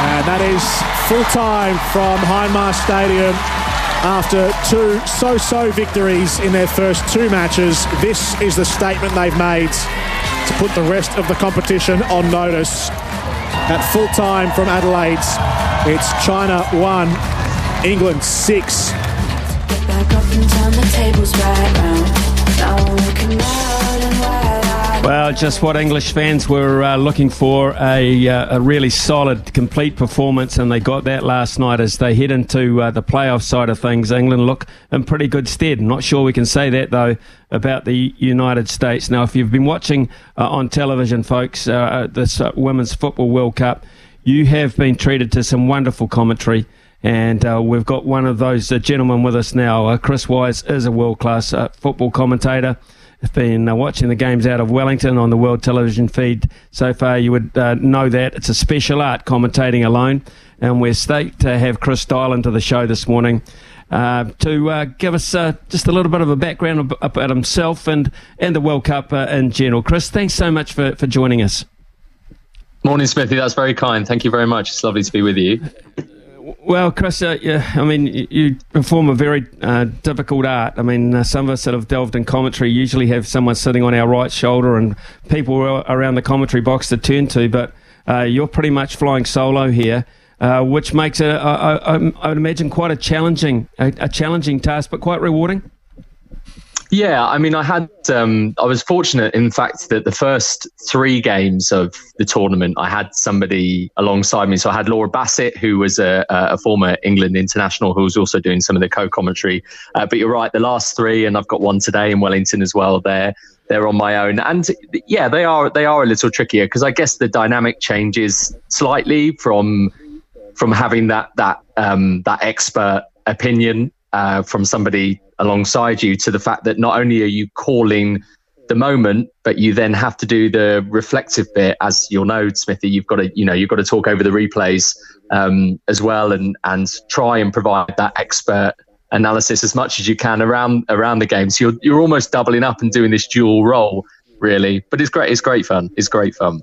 And that is full time from Hindmarsh Stadium. After two so-so victories in their first two matches, this is the statement they've made to put the rest of the competition on notice. At full time from Adelaide, it's China 1, England 6. Well, just what English fans were uh, looking for a, uh, a really solid, complete performance, and they got that last night as they head into uh, the playoff side of things. England look in pretty good stead. Not sure we can say that, though, about the United States. Now, if you've been watching uh, on television, folks, uh, this uh, Women's Football World Cup, you have been treated to some wonderful commentary. And uh, we've got one of those uh, gentlemen with us now. Uh, Chris Wise is a world class football commentator been uh, watching the games out of Wellington on the World Television feed so far, you would uh, know that it's a special art commentating alone. And we're stoked to have Chris Dylan to the show this morning. Uh, to uh, give us just a little bit of a background about himself and, and the World Cup in general. Chris, thanks so much for, for joining us. Morning, Smithy. That's very kind. Thank you very much. It's lovely to be with you. Well, Chris, uh, yeah, I mean, you, perform a very uh, difficult art. I mean, uh, some of us that have delved in commentary usually have someone sitting on our right shoulder and people around the commentary box to turn to, but uh, you're pretty much flying solo here, uh, which makes it, I, I, I, would imagine, quite a challenging, a, a challenging task, but quite rewarding. Yeah, I mean, I had, um, I was fortunate, in fact, that the first three games of the tournament, I had somebody alongside me. So I had Laura Bassett, who was a, a former England international, who was also doing some of the co-commentary. Uh, but you're right, the last three, and I've got one today in Wellington as well. There, they're on my own, and yeah, they are they are a little trickier because I guess the dynamic changes slightly from from having that that um, that expert opinion uh, from somebody alongside you to the fact that not only are you calling the moment, but you then have to do the reflective bit, as you'll know, Smithy. You've got to, you know, you've got to talk over the replays um, as well, and and try and provide that expert analysis as much as you can around around the game. So you're you're almost doubling up and doing this dual role, really. But it's great. It's great fun. It's great fun.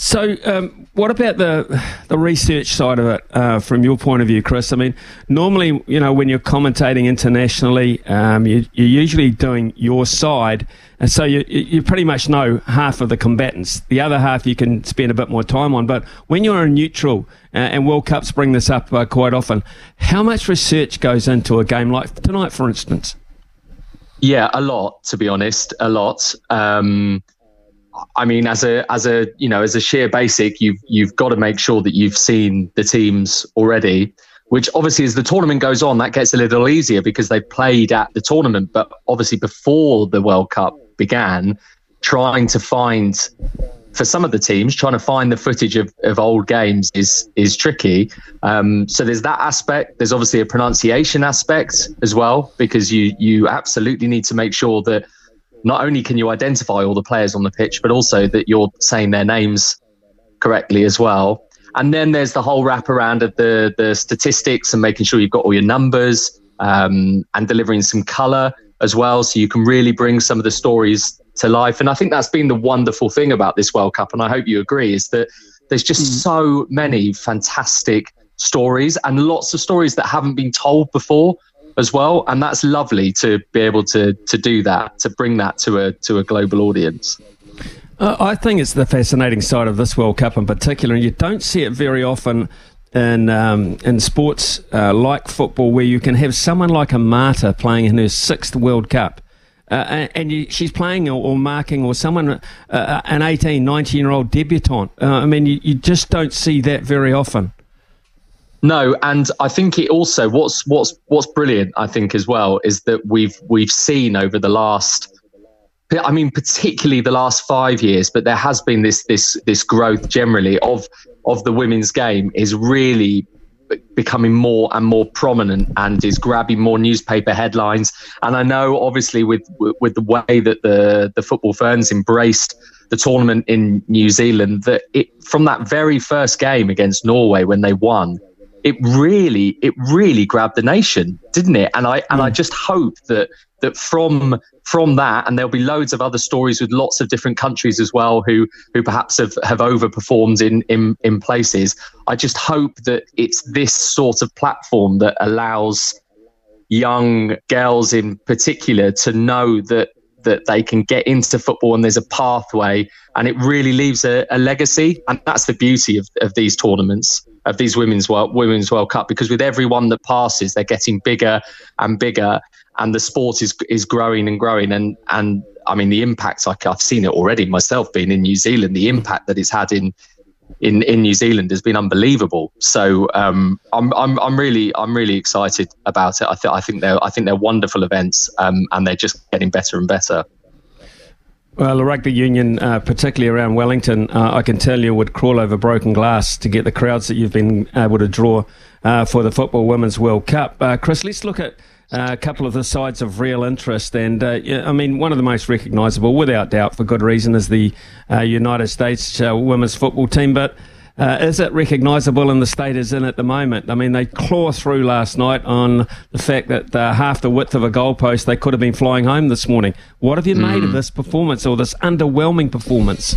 So, um, what about the the research side of it uh, from your point of view, Chris? I mean, normally, you know, when you're commentating internationally, um, you, are usually doing your side, and so you you pretty much know half of the combatants. The other half you can spend a bit more time on. But when you're a neutral, uh, and World Cups bring this up uh, quite often, how much research goes into a game like tonight, for instance? Yeah, a lot. To be honest, a lot. Um, I mean, as a as a you know as a sheer basic, you've you've got to make sure that you've seen the teams already. Which obviously, as the tournament goes on, that gets a little easier because they played at the tournament. But obviously, before the World Cup began, trying to find for some of the teams, trying to find the footage of, of old games is is tricky. Um, so there's that aspect. There's obviously a pronunciation aspect as well because you you absolutely need to make sure that not only can you identify all the players on the pitch, but also that you're saying their names correctly as well. And then there's the whole wraparound of the the statistics and making sure you've got all your numbers um, and delivering some color as well, so you can really bring some of the stories to life. And I think that's been the wonderful thing about this World Cup, and I hope you agree, is that there's just mm. so many fantastic stories and lots of stories that haven't been told before as well, and that's lovely to be able to to do that, to bring that to a to a global audience. Uh, I think it's the fascinating side of this World Cup in particular, and you don't see it very often in um, in sports uh, like football, where you can have someone like a Marta playing in her sixth World Cup. uh, and you, she's playing or, or, marking or someone, uh, uh an 18, 19 year old debutant. Uh, I mean, you, you just don't see that very often. No, and I think it also what's what's what's brilliant. I think as well is that we've we've seen over the last, I mean, particularly the last five years, but there has been this this this growth generally of of the women's game is really becoming more and more prominent and is grabbing more newspaper headlines. And I know, obviously, with with the way that the the football ferns embraced the tournament in New Zealand, that it from that very first game against Norway when they won, it really it really grabbed the nation, didn't it? And I and I hmm. just hope that that from from that, and there'll be loads of other stories with lots of different countries as well who who perhaps have, have overperformed in, in in places. I just hope that it's this sort of platform that allows young girls in particular to know that that they can get into football and there's a pathway and it really leaves a, a legacy and that's the beauty of, of these tournaments of these women's world women's World Cup because with every one that passes, they're getting bigger and bigger, and the sport is is growing and growing. And and I mean the impact like I've seen it already myself being in New Zealand. The impact that it's had in in, in New Zealand has been unbelievable. So um, I'm, I'm I'm really I'm really excited about it. I think I think they're I think they're wonderful events, um, and they're just getting better and better. Well, the rugby union, uh, particularly around Wellington, uh, I can tell you would crawl over broken glass to get the crowds that you've been able to draw uh, for the Football Women's World Cup. Uh, Chris, let's look at uh, a couple of the sides of real interest. And uh, I mean, one of the most recognisable, without doubt, for good reason, is the United States women's football team. But uh, is it recognisable in the state it's in at the moment? I mean, they claw through last night on the fact that uh, half the width of a goalpost they could have been flying home this morning. What have you mm. made of hmm. this performance or this underwhelming performance?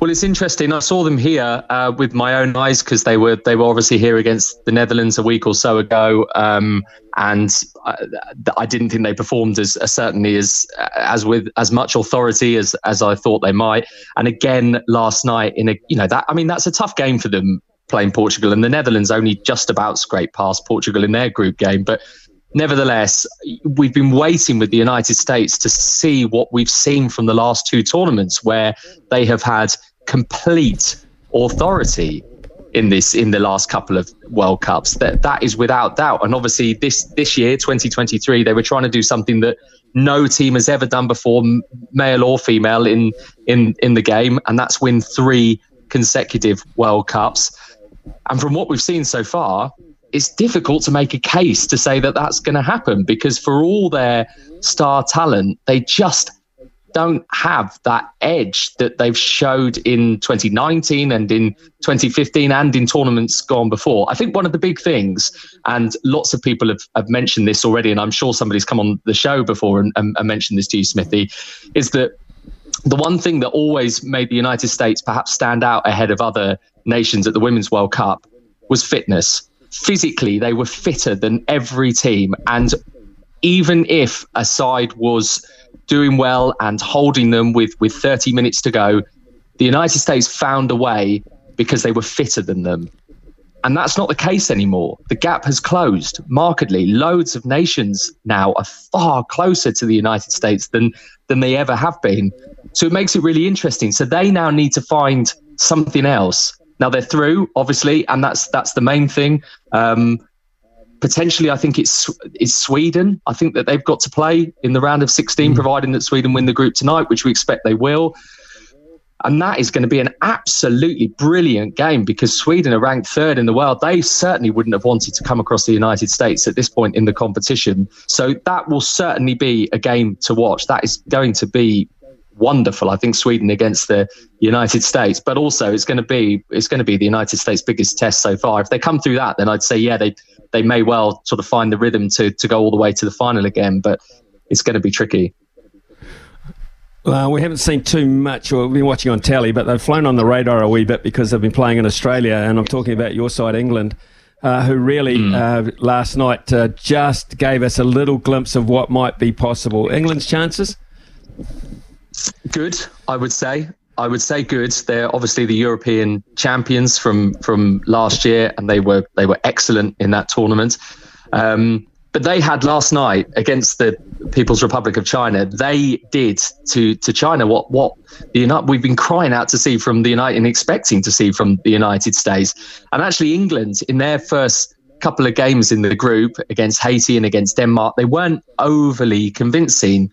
Well, it's interesting. I saw them here uh, with my own eyes because they were they were obviously here against the Netherlands a week or so ago, um, and I, I, didn't think they performed as, as, certainly as as with as much authority as as I thought they might. And again last night in a you know that I mean that's a tough game for them playing Portugal, and the Netherlands only just about scraped past Portugal in their group game, but nevertheless, we've been waiting with the United States to see what we've seen from the last two tournaments, where they have had complete authority in this in the last couple of World Cups. That that is without doubt. And obviously, this this year, 2023, they were trying to do something that no team has ever done before, male or female, in in in the game, and that's win three consecutive World Cups. And from what we've seen so far, it's difficult to make a case to say that that's going to happen because for all their star talent, they just don't have that edge that they've showed in 2019 and in 2015 and in tournaments gone before. I think one of the big things, and lots of people have, have mentioned this already, and I'm sure somebody's come on the show before and, and, and mentioned this to you, Smithy, is that the one thing that always made the United States perhaps stand out ahead of other nations at the Women's World Cup was fitness physically they were fitter than every team. And even if a side was doing well and holding them with, with 30 minutes to go, the United States found a way because they were fitter than them. And that's not the case anymore. The gap has closed markedly. Loads of nations now are far closer to the United States than, than they ever have been. So it makes it really interesting. So they now need to find something else now they're through, obviously, and that's that's the main thing. Um, potentially, I think it's is Sweden. I think that they've got to play in the round of 16, mm. providing that Sweden win the group tonight, which we expect they will. And that is going to be an absolutely brilliant game because Sweden are ranked third in the world. They certainly wouldn't have wanted to come across the United States at this point in the competition. So that will certainly be a game to watch. That is going to be wonderful. I think Sweden against the United States, but also it's going to be it's going to be the United States' biggest test so far. If they come through that, then I'd say yeah, they they may well sort of find the rhythm to to go all the way to the final again, but it's going to be tricky. Well, we haven't seen too much, or we've been watching on telly, but they've flown on the radar a wee bit because they've been playing in Australia, and I'm talking about your side, England. Uh, who really mm. uh, last night uh, just gave us a little glimpse of what might be possible. England's chances? Good, I would say. I would say good. They're obviously the European champions from from last year, and they were they were excellent in that tournament. Um, but they had last night against the People's Republic of China. They did to to China what what the we've been crying out to see from the United and expecting to see from the United States. And actually, England in their first couple of games in the group against Haiti and against Denmark, they weren't overly convincing.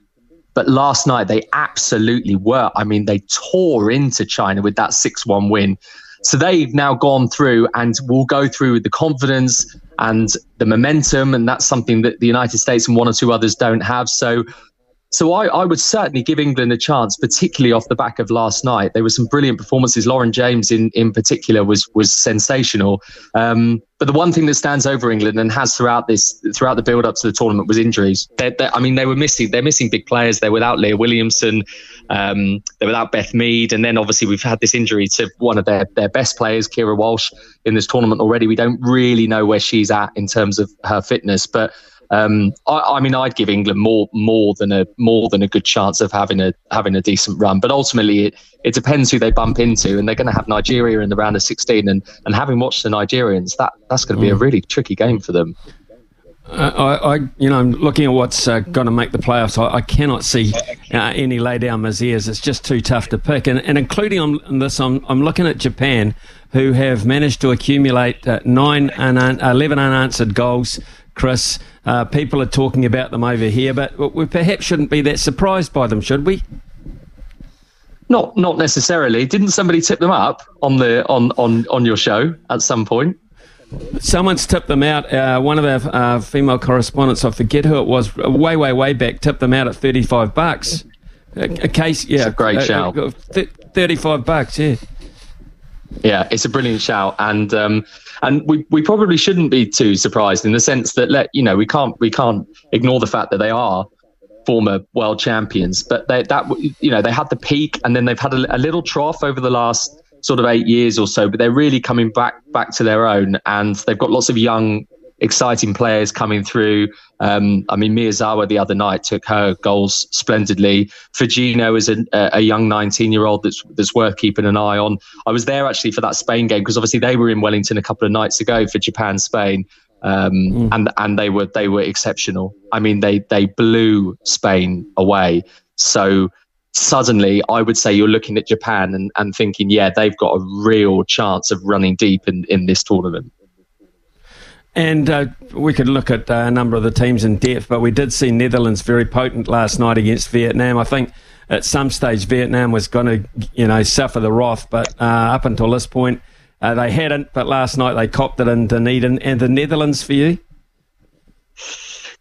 But last night they absolutely were. I mean, they tore into China with that 6 1 win. So they've now gone through and will go through with the confidence and the momentum. And that's something that the United States and one or two others don't have. So so I, I, would certainly give England a chance, particularly off the back of last night. There were some brilliant performances. Lauren James, in, in particular, was was sensational. Um, but the one thing that stands over England and has throughout this throughout the build up to the tournament was injuries. They're, they're, I mean, they were missing they're missing big players. They're without Leah Williamson. Um, they're without Beth Mead, and then obviously we've had this injury to one of their their best players, Keira Walsh, in this tournament already. We don't really know where she's at in terms of her fitness, but um, I, I, mean, I'd give England more more than a more than a good chance of having a having a decent run. But ultimately, it, it depends who they bump into, and they're going to have Nigeria in the round of 16. And, and having watched the Nigerians, that that's going to be mm. a really tricky game for them. Uh, I, I, you know, looking at what's uh, going to make the playoffs, I, I cannot see uh, any lay down misères. It's just too tough to pick. And, and including on this, I'm, I'm looking at Japan, who have managed to accumulate uh, nine and 11 unanswered goals. Chris, uh, people are talking about them over here, but we perhaps shouldn't be that surprised by them, should we? Not, not necessarily. Didn't somebody tip them up on the on on on your show at some point? Someone's tipped them out. Uh, one of our uh, female correspondents, I forget who it was, way, way, way back, tipped them out at thirty-five bucks. A, a case, yeah, it's a great shout. Th- thirty-five bucks, yeah. Yeah, it's a brilliant shout, and um, and we, we probably shouldn't be too surprised in the sense that let you know we can't we can't ignore the fact that they are former world champions, but they, that you know they had the peak and then they've had a, a little trough over the last sort of eight years or so, but they're really coming back back to their own, and they've got lots of young exciting players coming through. Um, I mean, Miyazawa the other night took her goals splendidly. Fujino is a, a young 19 year old that's that's worth keeping an eye on. I was there actually for that Spain game because obviously they were in Wellington a couple of nights ago for Japan Spain. Um, mm. and and they were they were exceptional. I mean, they they blew Spain away. So suddenly, I would say you're looking at Japan and, and thinking, yeah, they've got a real chance of running deep in, in this tournament. And uh, we could look at uh, a number of the teams in depth, but we did see Netherlands very potent last night against Vietnam. I think at some stage Vietnam was going to, you know, suffer the wrath, but uh, up until this point uh, they hadn't. But last night they copped it in Dunedin. And the Netherlands for you?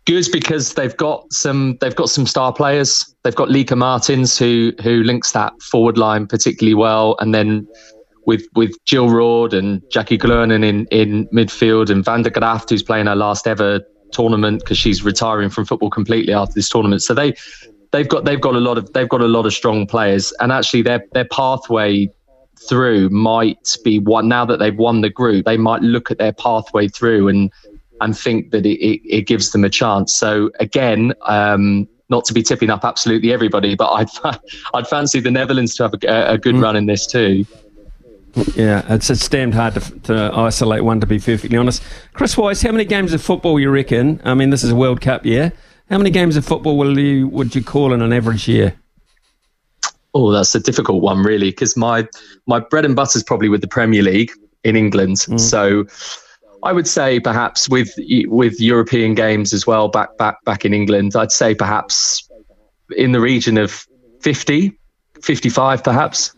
Good because they've got some they've got some star players. They've got Lieke Martens who who links that forward line particularly well, and then with with Jill Roord and Jackie Groenen in in midfield and Van der Gragt who's playing her last ever tournament because she's retiring from football completely after this tournament. So they they've got they've got a lot of they've got a lot of strong players and actually their their pathway through might be one now that they've won the group they might look at their pathway through and and think that it, it, it gives them a chance so again um, not to be tipping up absolutely everybody but I'd I'd fancy the Netherlands to have a, a good mm. run in this too yeah, it's it's damned hard to, to isolate one. To be perfectly honest, Chris Wise, how many games of football you reckon? I mean, this is a World Cup year. How many games of football will you would you call in an average year? Oh, that's a difficult one, really, because my my bread and butter is probably with the Premier League in England. Mm. So, I would say perhaps with with European games as well, back back back in England, I'd say perhaps in the region of 50, 55 perhaps.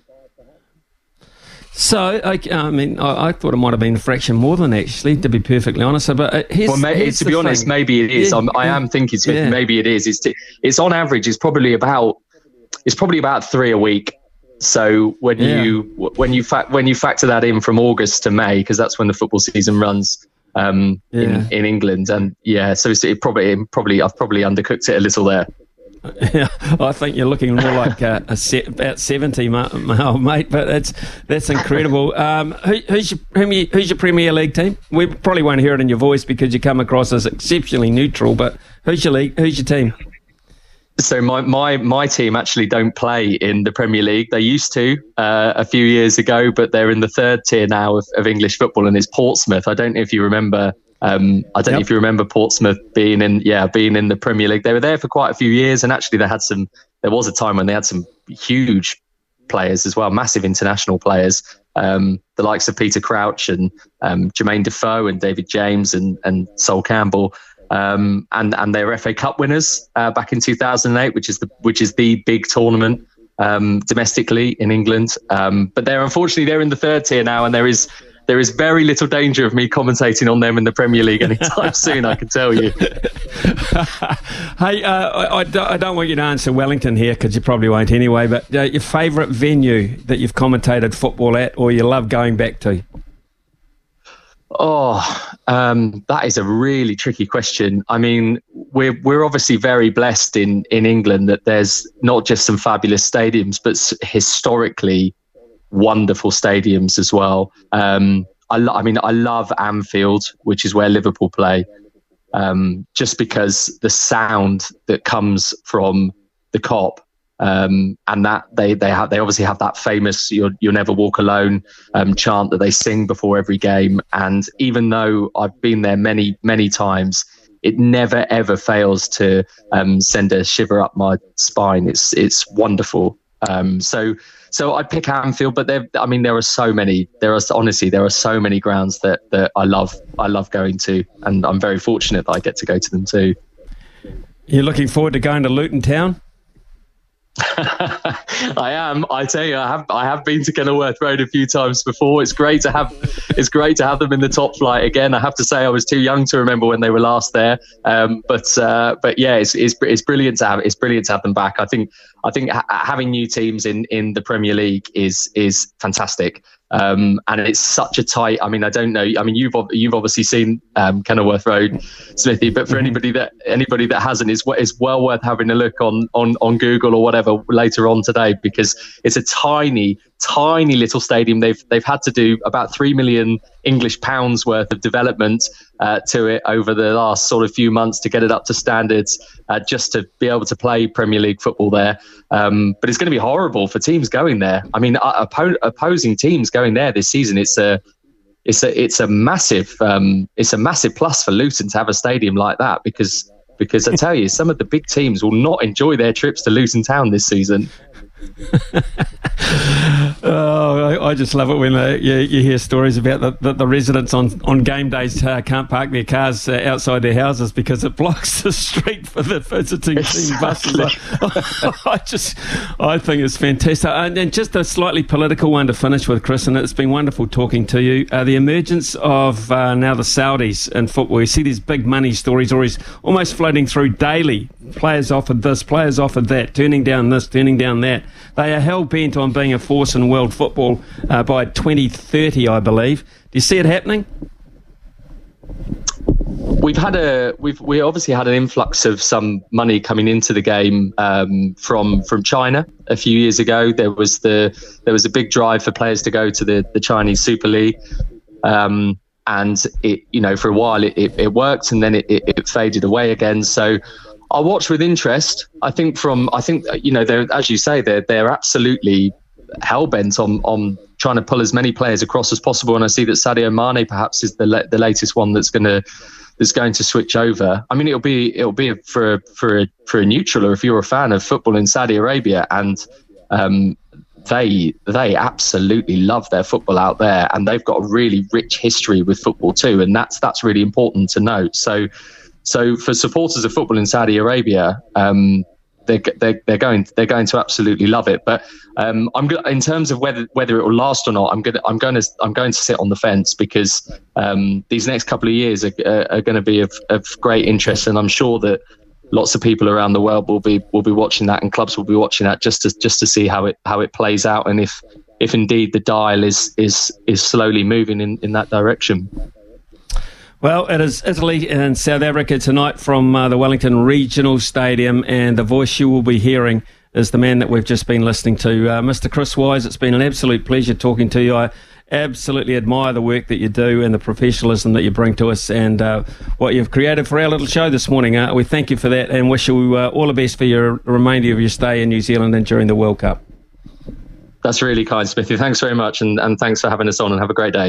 So, I, I mean, I, I, thought it might have been a fraction more than actually, to be perfectly honest. But uh, here's, well, may, to be honest, thing. maybe it is. Yeah, I am thinking yeah. maybe it is. It's, it's on average. It's probably about it's probably about three a week. So when yeah. you when you fa- when you factor that in from August to May, because that's when the football season runs um, in in England, and yeah, so it probably probably I've probably undercooked it a little there. Yeah, I think you're looking more like a, a set, about seventy, mate. But that's that's incredible. Um, who, who's your who's your Premier League team? We probably won't hear it in your voice because you come across as exceptionally neutral. But who's your league? Who's your team? So my, my my team actually don't play in the Premier League. They used to uh, a few years ago, but they're in the third tier now of, of English football, and it's Portsmouth. I don't know if you remember Um, I don't yep. know if you remember Portsmouth being in, yeah, being in the Premier League. They were there for quite a few years, and actually, they had some. There was a time when they had some huge players as well, massive international players, um, the likes of Peter Crouch and um, Jermaine Defoe and David James and and Sol Campbell. Um, and and they were FA Cup winners uh, back in 2008, which is the which is the big tournament um, domestically in England. Um, but they're unfortunately they're in the third tier now, and there is there is very little danger of me commentating on them in the Premier League anytime soon. I can tell you. hey, uh, I, I, don't want you to answer Wellington here because you probably won't anyway. But uh, your favourite venue that you've commentated football at, or you love going back to? Oh, um, that is a really tricky question. I mean, we're we're obviously very blessed in in England that there's not just some fabulous stadiums, but historically wonderful stadiums as well. Um, I, lo- I mean, I love Anfield, which is where Liverpool play, um, just because the sound that comes from the Kop um, and that they they have they obviously have that famous "You'll, you'll never walk alone" um, chant that they sing before every game. And even though I've been there many many times, it never ever fails to um, send a shiver up my spine. It's it's wonderful. Um, so so I pick Anfield, but there I mean there are so many. There are honestly there are so many grounds that that I love I love going to, and I'm very fortunate that I get to go to them too. You're looking forward to going to Luton Town? I am. I tell you, I have. I have been to Kenilworth Road a few times before. It's great to have. It's great to have them in the top flight again. I have to say, I was too young to remember when they were last there. Um, but uh, but yeah, it's, it's it's brilliant to have. It's brilliant to have them back. I think I think ha- having new teams in in the Premier League is is fantastic. Um, and it's such a tight. I mean, I don't know. I mean, you've you've obviously seen um, Kenilworth Road, Smithy, but for mm-hmm. anybody that anybody that hasn't, is it's well worth having a look on on on Google or whatever later on today because it's a tiny, tiny little stadium. They've they've had to do about three million English pounds worth of development uh, to it over the last sort of few months to get it up to standards, uh, just to be able to play Premier League football there. Um, but it's going to be horrible for teams going there. I mean, uh, oppo- opposing teams going there this season. It's a it's a it's a massive um, it's a massive plus for Luton to have a stadium like that because because I tell you, some of the big teams will not enjoy their trips to Luton Town this season. Oh, I, I, just love it when uh, you, you, hear stories about the, the, the, residents on, on game days uh, can't park their cars uh, outside their houses because it blocks the street for the visiting exactly. team buses. I, I, just, I think it's fantastic. And, and, just a slightly political one to finish with, Chris, and it's been wonderful talking to you. Uh, the emergence of uh, now the Saudis in football. You see these big money stories always almost floating through daily. Players offered this, players offered that, turning down this, turning down that. They are hell bent on being a force in world football uh, by 2030, I believe. Do you see it happening? We've had a we've we obviously had an influx of some money coming into the game um, from from China a few years ago. There was the there was a big drive for players to go to the the Chinese Super League. Um, and it, you know, for a while it, it, it worked, and then it, it, it faded away again. So I'll watch with interest. I think from I think you know they're as you say they're they're absolutely hell bent on on trying to pull as many players across as possible. And I see that Sadio Mane perhaps is the la- the latest one that's going to that's going to switch over. I mean, it'll be it'll be for a, for a, for a neutral or if you're a fan of football in Saudi Arabia and. Um, they they absolutely love their football out there, and they've got a really rich history with football too, and that's that's really important to note. So, so for supporters of football in Saudi Arabia, um, they're, they're, they're going they're going to absolutely love it. But um, I'm in terms of whether whether it will last or not. I'm going I'm going to I'm going to sit on the fence because um, these next couple of years are, are going to be of, of great interest, and I'm sure that lots of people around the world will be will be watching that, and clubs will be watching that just to just to see how it how it plays out, and if if indeed the dial is is is slowly moving in, in that direction. Well, it is Italy and South Africa tonight from uh, the Wellington Regional Stadium, and the voice you will be hearing is the man that we've just been listening to, uh, Mr. Chris Wise. It's been an absolute pleasure talking to you. I absolutely admire the work that you do and the professionalism that you bring to us and uh, what you've created for our little show this morning. Uh, we thank you for that and wish you uh, all the best for your remainder of your stay in New Zealand and during the World Cup. That's really kind, Smithy. Thanks very much, and, and thanks for having us on, and have a great day.